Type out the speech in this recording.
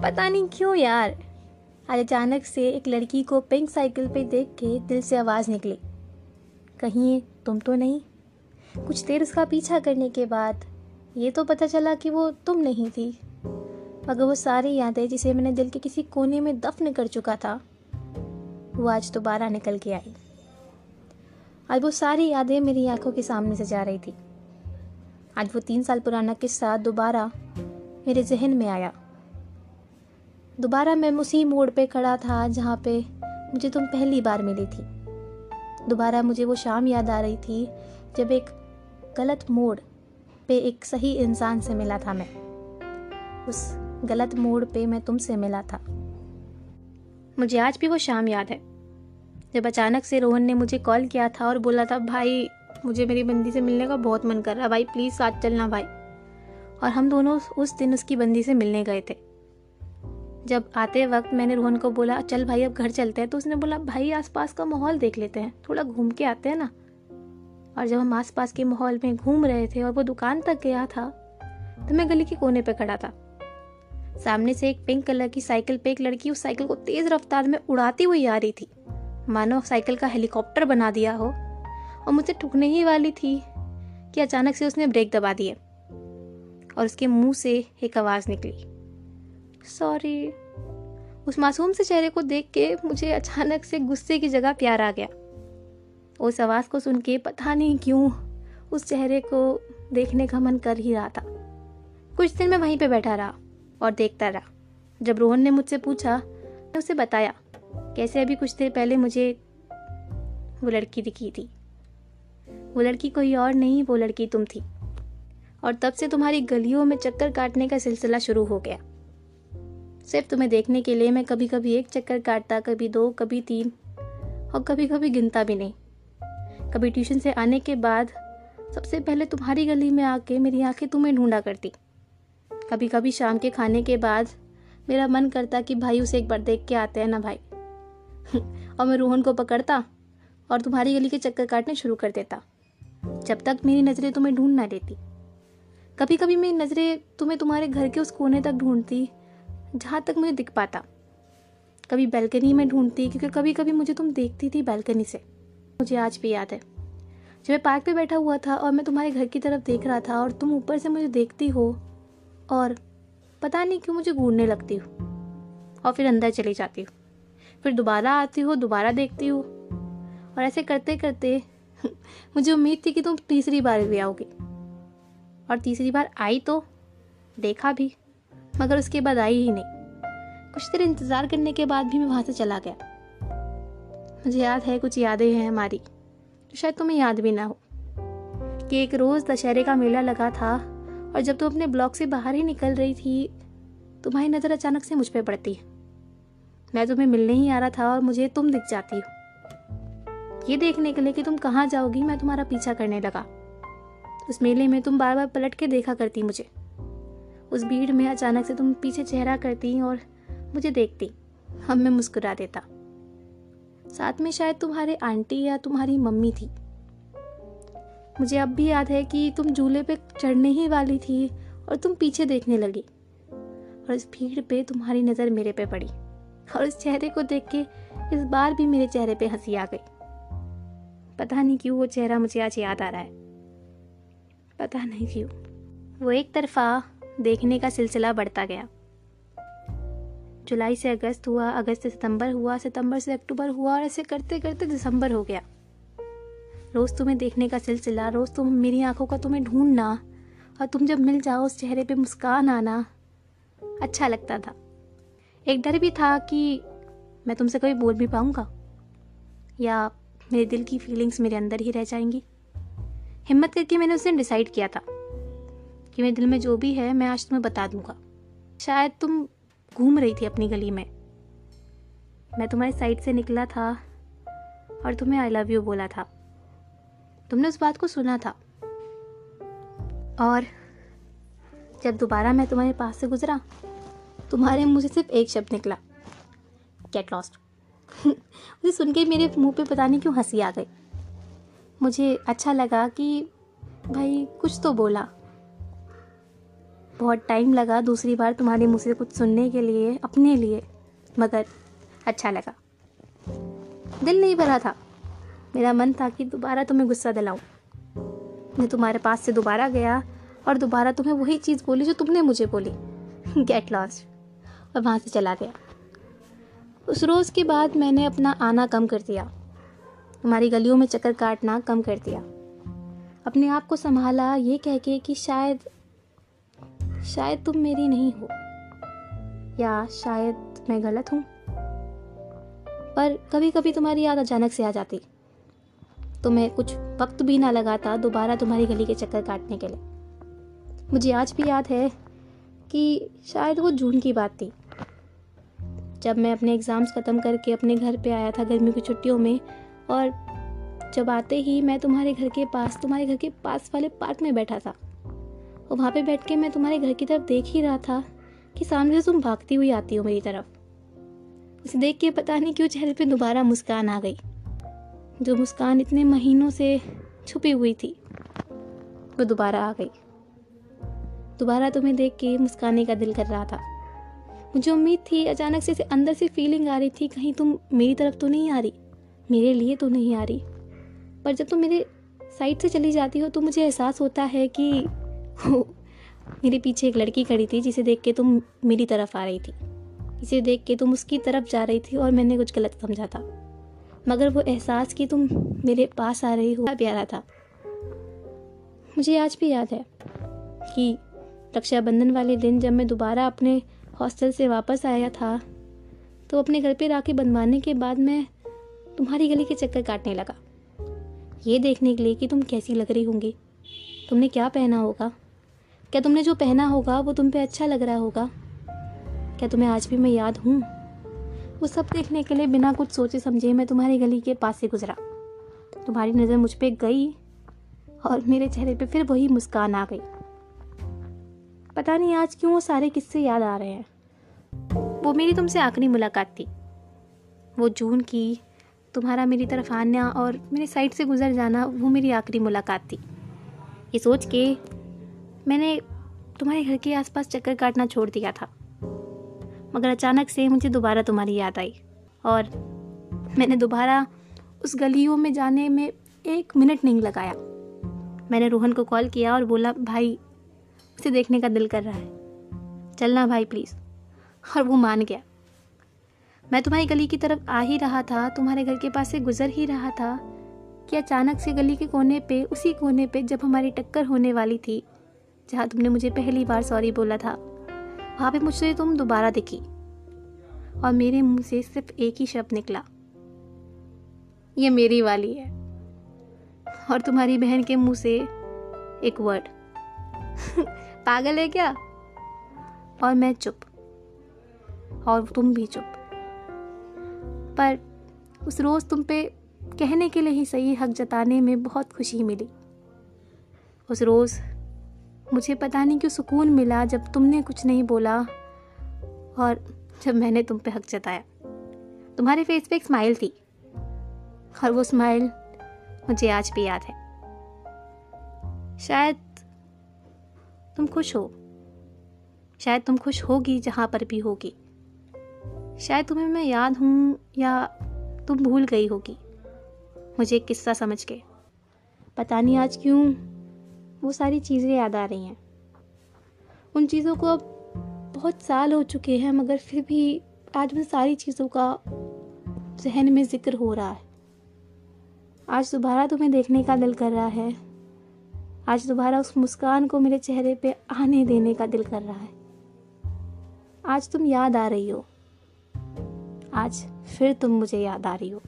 पता नहीं क्यों यार। आज अचानक से एक लड़की को पिंक साइकिल पे देख के दिल से आवाज़ निकली। कहीं तुम तो नहीं? कुछ देर उसका पीछा करने के बाद ये तो पता चला कि वो तुम नहीं थी। मगर वो सारी यादें जिसे मैंने दिल के किसी कोने में दफन कर चुका था, वो आज दोबारा निकल के आई। आज वो सारी यादें मेरी आँखों के सामने से जा रही थी। आज वो तीन साल पुराना किस्सा दोबारा मेरे जहन में आया। दोबारा मैं उसी मोड़ पे खड़ा था जहाँ पे मुझे तुम पहली बार मिली थी। दोबारा मुझे वो शाम याद आ रही थी जब एक गलत मोड़ पे एक सही इंसान से मिला था मैं। उस गलत मोड़ पे मैं तुमसे मिला था। मुझे आज भी वो शाम याद है। जब अचानक से रोहन ने मुझे कॉल किया था और बोला था, भाई, मुझे मेरी बंदी से मिलने का बहुत मन कर रहा भाई, प्लीज़ साथ चलना, भाई। और हम दोनों उस दिन उसकी बंदी से मिलने गए थे। जब आते वक्त मैंने रोहन को बोला, चल भाई, अब घर चलते हैं तो उसने बोला, भाई, आसपास का माहौल देख लेते हैं, थोड़ा घूम के आते हैं ना। और जब हम आसपास के माहौल में घूम रहे थे और वो दुकान तक गया था तो मैं गली के कोने पर खड़ा था। सामने से एक पिंक कलर की साइकिल पे एक लड़की उस साइकिल को तेज रफ्तार में उड़ाती हुई आ रही थी। मानो साइकिल का हेलीकॉप्टर बना दिया हो। और मुझे ठुकने ही वाली थी कि अचानक से उसने ब्रेक दबा दिए और उसके मुँह से एक आवाज़ निकली। सॉरी उस मासूम से चेहरे को देख के मुझे अचानक से गुस्से की जगह प्यार आ गया। उस आवाज़ को सुन के पता नहीं क्यों उस चेहरे को देखने का मन कर ही रहा था। कुछ दिन मैं वहीं पे बैठा रहा और देखता रहा। जब रोहन ने मुझसे पूछा, मैं उसे बताया, कैसे अभी कुछ देर पहले मुझे वो लड़की दिखी थी? वो लड़की कोई और नहीं, वो लड़की तुम थी। और तब से तुम्हारी गलियों में चक्कर काटने का सिलसिला शुरू हो गया। सिर्फ़ तुम्हें देखने के लिए मैं कभी कभी एक चक्कर काटता, कभी दो, कभी तीन, और कभी कभी गिनता भी नहीं। कभी ट्यूशन से आने के बाद सबसे पहले तुम्हारी गली में आके मेरी आँखें तुम्हें ढूंढा करती। कभी कभी शाम के खाने के बाद मेरा मन करता कि भाई उसे एक बार देख के आते हैं ना भाई। और मैं रोहन को पकड़ता और तुम्हारी गली के चक्कर काटने शुरू कर देता, जब तक मेरी नज़रें तुम्हें ढूंढ ना देती कभी कभी मेरी नज़रें तुम्हें तुम्हारे घर के उस कोने तक ढूंढती जहाँ तक मुझे दिख पाता। कभी बैल्कनी में ढूंढती, क्योंकि कभी कभी मुझे तुम देखती थी बैल्कनी से। मुझे आज भी याद है। जब मैं पार्क पे बैठा हुआ था और मैं तुम्हारे घर की तरफ़ देख रहा था और तुम ऊपर से मुझे देखती हो और पता नहीं क्यों मुझे घूरने लगती हो और फिर अंदर चली जाती हो। फिर दोबारा आती हो, दोबारा देखती हो और ऐसे करते करते मुझे उम्मीद थी कि तुम तीसरी बार भी आओगे। और तीसरी बार आई तो देखा भी। मगर उसके बाद आई ही नहीं। कुछ देर इंतज़ार करने के बाद भी मैं वहाँ से चला गया। मुझे याद है कुछ यादें हैं हमारी, जो शायद तुम्हें याद भी ना हो। कि एक रोज़ दशहरे का मेला लगा था और जब तुम अपने ब्लॉक से बाहर ही निकल रही थी, तुम्हारी नज़र अचानक से मुझ पर पड़ती। है मैं तुम्हें मिलने ही आ रहा था और मुझे तुम दिख जाती हो। ये देखने के लिए कि तुम कहाँ जाओगी, मैं तुम्हारा पीछा करने लगा। उस मेले में तुम बार बार पलट के देखा करती मुझे। उस भीड़ में अचानक से तुम पीछे चेहरा करती और मुझे देखती। हम मैं मुस्कुरा देता। साथ में शायद तुम्हारे आंटी या तुम्हारी मम्मी थी। मुझे अब भी याद है कि तुम झूले पे चढ़ने ही वाली थी और तुम पीछे देखने लगी। और इस भीड़ पे तुम्हारी नज़र मेरे पे पड़ी। और इस चेहरे को देख के इस बार भी मेरे चेहरे पे हँसी आ गई। पता नहीं क्यों वो चेहरा मुझे आज याद आ रहा है। पता नहीं क्यों। वो एक तरफा देखने का सिलसिला बढ़ता गया। जुलाई से अगस्त हुआ, अगस्त से सितंबर हुआ, सितंबर से अक्टूबर हुआ और ऐसे करते करते दिसंबर हो गया। रोज़ तुम्हें देखने का सिलसिला, रोज़ तुम मेरी आँखों का तुम्हें ढूंढना और तुम जब मिल जाओ उस चेहरे पे मुस्कान आना अच्छा लगता था। एक डर भी था कि मैं तुमसे कभी बोल भी पाऊँगा या मेरे दिल की फीलिंग्स मेरे अंदर ही रह जाएँगी। हिम्मत करके मैंने उस दिन डिसाइड किया था। कि मेरे दिल में जो भी है, मैं आज तुम्हें बता दूँगा। शायद तुम घूम रही थी अपनी गली में। मैं तुम्हारी साइड से निकला था और तुम्हें आई लव यू बोला था। तुमने उस बात को सुना था। और जब दोबारा मैं तुम्हारे पास से गुजरा, तुम्हारे मुँह से सिर्फ़ एक शब्द निकला। गेट लॉस्ट मुझे सुन के मेरे मुँह पे पता नहीं क्यों हँसी आ गई। मुझे अच्छा लगा कि भाई कुछ तो बोला। बहुत टाइम लगा दूसरी बार तुम्हारे मुँह से कुछ सुनने के लिए, अपने लिए, मगर अच्छा लगा। दिल नहीं भरा था। मेरा मन था कि दोबारा तुम्हें गुस्सा दिलाऊं। मैं तुम्हारे पास से दोबारा गया और दोबारा तुम्हें वही चीज़ बोली जो तुमने मुझे बोली। गेट लॉस्ट और वहाँ से चला गया। उस रोज़ के बाद मैंने अपना आना कम कर दिया। तुम्हारी गलियों में चक्कर काटना कम कर दिया। अपने आप को संभाला, ये कह के कि शायद शायद तुम मेरी नहीं हो। या शायद मैं गलत हूँ? पर कभी कभी तुम्हारी याद अचानक से आ जाती। तुम्हें कुछ वक्त भी ना लगाता दोबारा तुम्हारी गली के चक्कर काटने के लिए। मुझे आज भी याद है कि शायद वो जून की बात थी। जब मैं अपने एग्ज़ाम्स ख़त्म करके अपने घर पे आया था गर्मी की छुट्टियों में, और जब आते ही मैं तुम्हारे घर के पास, तुम्हारे घर के पास वाले पार्क में बैठा था। और वहाँ पे बैठ के मैं तुम्हारे घर की तरफ़ देख ही रहा था कि सामने से तुम भागती हुई आती हो मेरी तरफ़। उसे देख के पता नहीं क्यों चेहरे पे दोबारा मुस्कान आ गई, जो मुस्कान इतने महीनों से छुपी हुई थी, वो दोबारा आ गई। दोबारा तुम्हें देख के मुस्काने का दिल कर रहा था। मुझे उम्मीद थी, अचानक से अंदर से फीलिंग आ रही थी, कहीं तुम मेरी तरफ़ तो नहीं आ रही, मेरे लिए तो नहीं आ रही। पर जब तुम मेरे साइड से चली जाती हो तो मुझे एहसास होता है कि मेरे पीछे एक लड़की खड़ी थी जिसे देख के तुम मेरी तरफ़ आ रही थी। इसे देख के तुम उसकी तरफ़ जा रही थी और मैंने कुछ गलत समझा था। मगर वो एहसास कि तुम मेरे पास आ रही हो प्यारा था। मुझे आज भी याद है कि रक्षाबंधन वाले दिन जब मैं दोबारा अपने हॉस्टल से वापस आया था तो अपने घर पे राखी बंधवाने के बाद मैं तुम्हारी गली के चक्कर काटने लगा। ये देखने के लिए कि तुम कैसी लग रही होंगी। तुमने क्या पहना होगा? क्या तुमने जो पहना होगा वो तुम पे अच्छा लग रहा होगा? क्या तुम्हें आज भी मैं याद हूँ? वो सब देखने के लिए बिना कुछ सोचे समझे मैं तुम्हारी गली के पास से गुजरा। तुम्हारी नज़र मुझ पर गई और मेरे चेहरे पे फिर वही मुस्कान आ गई। पता नहीं आज क्यों वो सारे किस्से याद आ रहे हैं। वो मेरी तुमसे आखिरी मुलाकात थी। वो जून की तुम्हारा मेरी तरफ़ आना और मेरे साइड से गुजर जाना वो मेरी आखिरी मुलाकात थी। ये सोच के मैंने तुम्हारे घर के आसपास चक्कर काटना छोड़ दिया था। मगर अचानक से मुझे दोबारा तुम्हारी याद आई। और मैंने दोबारा उस गलियों में जाने में एक मिनट नहीं लगाया। मैंने रोहन को कॉल किया और बोला, भाई, उसे देखने का दिल कर रहा है। चलना भाई प्लीज़ और वो मान गया। मैं तुम्हारी गली की तरफ़ आ ही रहा था, तुम्हारे घर के पास से गुजर ही रहा था कि अचानक से गली के कोने पे, उसी कोने पे जब हमारी टक्कर होने वाली थी जहाँ तुमने मुझे पहली बार सॉरी बोला था, वहाँ पे मुझसे तुम दोबारा दिखी और मेरे मुँह से सिर्फ़ एक ही शब्द निकला। ये मेरी वाली है और तुम्हारी बहन के मुँह से एक वर्ड पागल है क्या? और मैं चुप, और तुम भी चुप। पर उस रोज़ तुम पे कहने के लिए ही सही हक जताने में बहुत खुशी मिली। उस रोज़ मुझे पता नहीं क्यों सुकून मिला जब तुमने कुछ नहीं बोला और जब मैंने तुम पे हक जताया। तुम्हारे फेस पे एक स्माइल थी और वो स्माइल मुझे आज भी याद है। शायद तुम खुश हो। शायद तुम खुश होगी जहाँ पर भी होगी। शायद तुम्हें मैं याद हूँ या तुम भूल गई होगी। मुझे किस्सा समझ के। पता नहीं आज क्यों वो सारी चीज़ें याद आ रही हैं। उन चीज़ों को अब बहुत साल हो चुके हैं, मगर फिर भी आज उन सारी चीज़ों का जहन में ज़िक्र हो रहा है। आज दोबारा तुम्हें देखने का दिल कर रहा है। आज दोबारा उस मुस्कान को मेरे चेहरे पे आने देने का दिल कर रहा है। आज तुम याद आ रही हो। आज फिर तुम मुझे याद आ रही हो।